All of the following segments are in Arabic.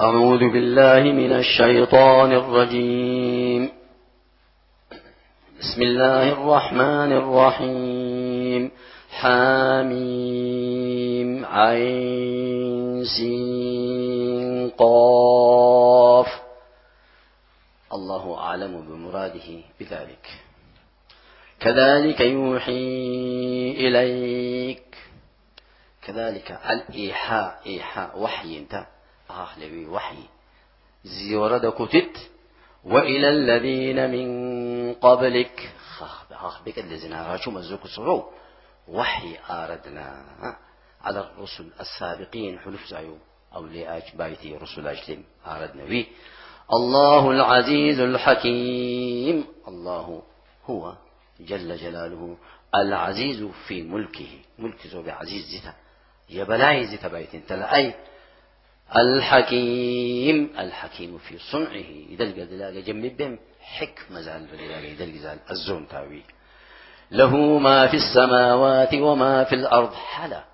أعوذ بالله من الشيطان الرجيم. بسم الله الرحمن الرحيم. حاميم. عين سين قاف. الله أعلم بمراده بذلك. كذلك يوحي إليك. كذلك الإيحاء إيحاء وحي انت أهل وحي. زيورد كتت. وإلى الذين من قبلك. خاخ بك الذين راشوا مزوك صرو وحي آردنا. على الرسل السابقين حلف زعيو أولياء بايتي رسل أجلم آردنا بي الله العزيز الحكيم. الله هو جل جلاله العزيز في ملكه. ملك زوج عزيز زتا يا بلاي زتا بيت تلا أي الحكيم الحكيم في صنعه. يدلق دلاقة جنب بهم حكمة زال دلاقة يدلق زال الزون تاوي. له ما في السماوات وما في الأرض. حلا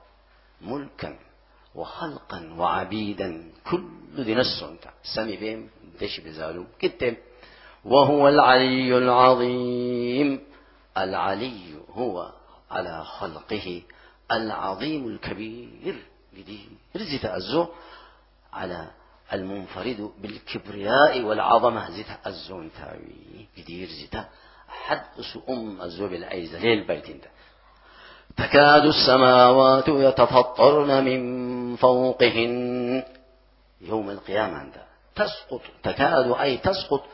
ملكا وخلقا وعبيدا. كل ذي نص سمي بهم دش بزالو كتب. وهو العلي العظيم. العلي هو على خلقه العظيم الكبير. قدير زيت أزو. على المنفرد بالكبرياء والعظمة زيت الزون تاوي قدير زيت حد أم الزو بالأيزة ليل بيت انت. تكاد السماوات يتفطرن من فوقهن. يوم القيامة عند تسقط تكاد أي تسقط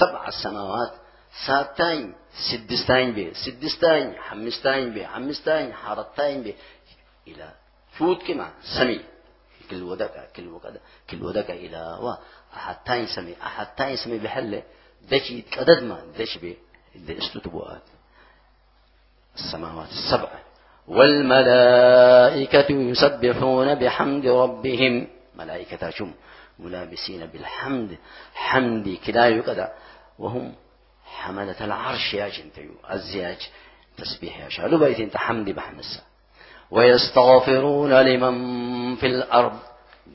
سبع السماوات. ساتين سدستين بي سدستين حمستين بي حمستين حارتين بي. إلى فوت كما سمي. كل ودك كل وكذا كل ودك إلى و أحدتين سمي أحدتين سمي بحلة دشي قدد ما دش بي اللي استتبوات السماوات السبع. والملائكة يسبحون بحمد ربهم. ملائكة شم ملابسين بالحمد. حمد كلا يقدر وهم حملة العرش يا جنتيو. الزياج تسبيح يا شالو بيت انت حمد بحمسة ويستغفرون لمن في الأرض.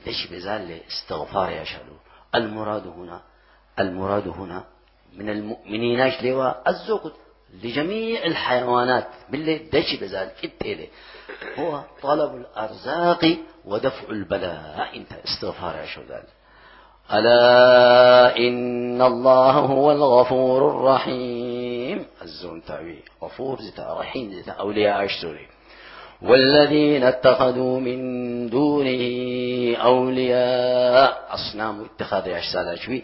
ليش بزال استغفار يا شالو؟ المراد هنا المراد هنا من المؤمنين إيش لوا الزوكت لجميع الحيوانات. باللي دش بزال كتيلي هو طلب الأرزاق ودفع البلاء. انت استغفار ذلك ألا إن الله هو الغفور الرحيم. الزون تاوي غفور زتا رحيم زتا أولياء أشتري والذين اتخذوا من دونه أولياء أصنام اتخذ يشسال شوي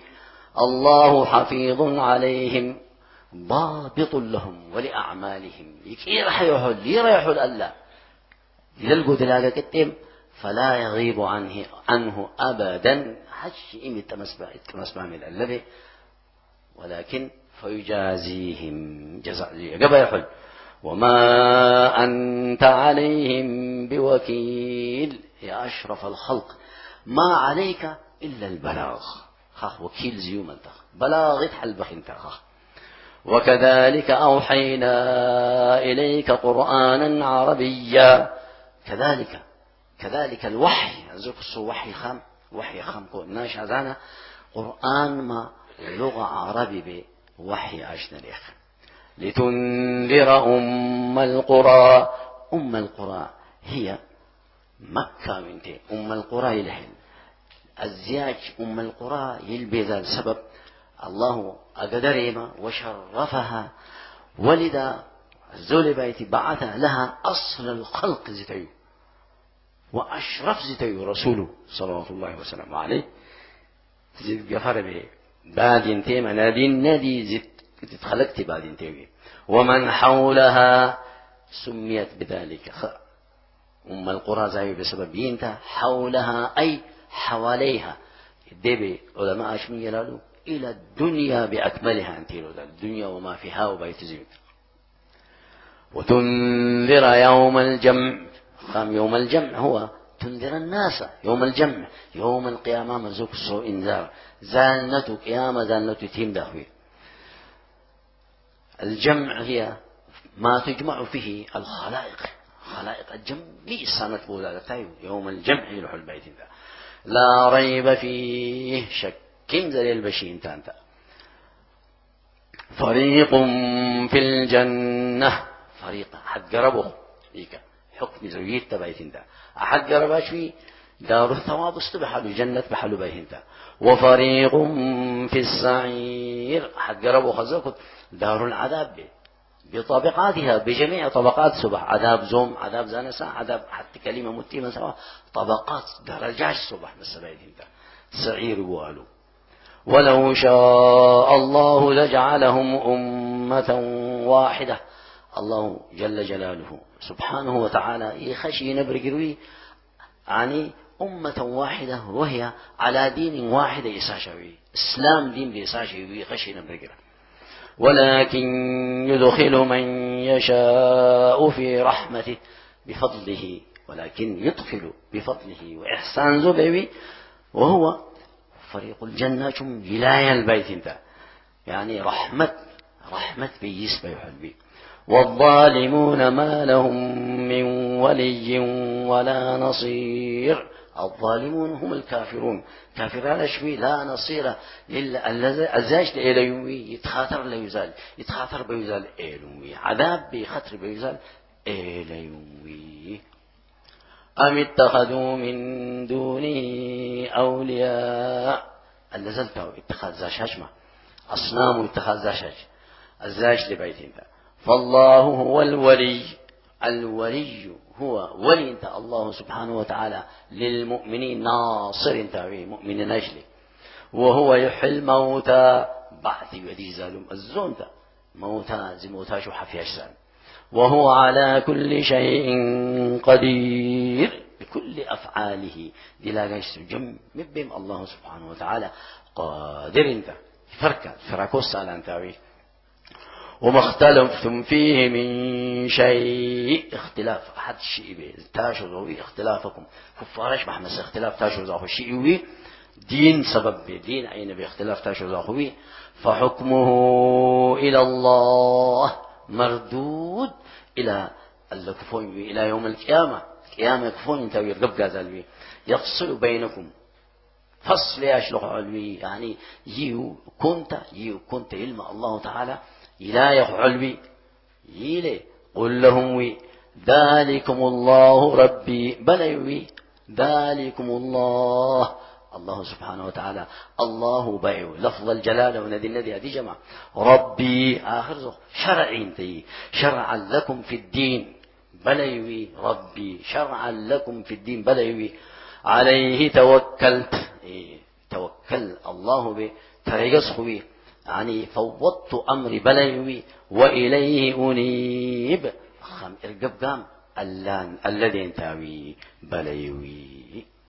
الله حفيظ عليهم ضابط لهم ولأعمالهم. يكي رح يحل يريحل ألا يلقوا دلاقة كتم فلا يغيب عنه عنه أبدا. حج إمي تمسبع من اللبي ولكن فيجازيهم. جزاء قبل يحل. وما أنت عليهم بوكيل يا أشرف الخلق ما عليك إلا البلاغ. خخ وكيل زيوم انت. بلاغ يتحل بخ خخ وكذلك أوحينا إليك قرآنا عربيا. كذلك كذلك الوحي. زوك وحي خام وحي خام ناش عزانا قرآن ما لغة عربي بوحي عشنا ليخ لتنذر أم القرى. أم القرى هي مكة من أم القرى يلهن الزياج أم القرى يلبي ذا السبب الله أقدرهما وشرفها. ولذا الزول بيتي بعث لها أصل الخلق زتيو وأشرف زتيو رسوله صلوات الله وسلامه عليه. زيد قفر به. بعد انتي نادي النادي زيد تتخلقت بعد انتي ومن حولها سميت بذلك. أم القرى زي بسبب ينتا حولها أي حواليها. دبي علماء أشمي يلالو إلى الدنيا بأكملها أنت. الدنيا وما فيها وبيت زيت وتنذر يوم الجمع. قام يوم الجمع هو تنذر الناس يوم الجمع. يوم القيامة مزوك سوء إنذار. زالنة قيامة زالنة تيم دهوي الجمع هي ما تجمع فيه الخلائق. خلائق الجمع ليس سنة بولا يوم الجمع يروح البيت. ذا لا ريب فيه شك كم زليل بشين تانتا. فريق في الجنة. فريق حد قربه ليك حكم زوجيت تبعيت انت. أحد قربه شوي. دار الثواب استبحلوا جنة بحلوا بيهنتا وفريق في السعير. حد قربوا خزوكت دار العذاب. بطبقاتها بجميع طبقات سبح عذاب زوم عذاب زانسا عذاب حتى كلمة متيمة سوا. طبقات درجات سبح انت سعير وآلو. ولو شاء الله لجعلهم أمة واحدة. الله جل جلاله سبحانه وتعالى يخشي نبرقروي يعني أمة واحدة وهي على دين واحد يساشوي. إسلام دين بيساشوي خشي نبرقره ولكن يدخل من يشاء في رحمته بفضله ولكن يدخل بفضله وإحسان زبيبي وهو فريق الجنة ولاية البيت انت. يعني رحمة رحمة بيس بيحبي والظالمون ما لهم من ولي ولا نصير. الظالمون هم الكافرون. كافران شوي لا نصير الزاج إليوي يتخاطر لا يزال يتخاطر بيزال إليوي عذاب بخطر بيزال إليوي أم اتخذوا من دونه أولياء؟ اللزلت اتخاذ زاش هجمة أصنام اتخاذ زاش الزاج لبيتين فالله هو الولي. الولي هو ولي انت الله سبحانه وتعالى للمؤمنين ناصر انت مؤمن نجلي وهو يحيي الموتى. بعث يدي زالم الزونتا موتى زي موتى شو حفي أجسام وهو على كل شيء قدير. بكل أفعاله. دي لا جم. مبهم الله سبحانه وتعالى. قادر انت. فركة. فراكوس على انت وما اختلفتم فيه من شيء. اختلاف أحد شيء بي تاشو اختلافكم. كفارش محمس اختلاف تاشو زاخو شيء دين سبب بي دين أين باختلاف تاشو زاخو فحكمه إلى الله مردود. إلى الكفون إلى يوم القيامة. قيامة كفون انت يرقب قازل يفصل بينكم. فصل يا شلوخ علمي يعني يو كنت يو كنت علم. الله تعالى إلى علوي يلي قل لهم وي ذلكم الله ربي. بليوي ذلكم الله. الله سبحانه وتعالى. الله بيعو لفظ الجلالة وندي الذي هذه جمع. ربي آخر شرعي انتي شرعا لكم في الدين. بليوي ربي شرعا لكم في الدين. بليوي عليه توكلت. إيه توكل الله به. تريقص خوي. يعني فوضت أمري بليوي وإليه أنيب. خم إرقب قام الذي انتاوي بليوي.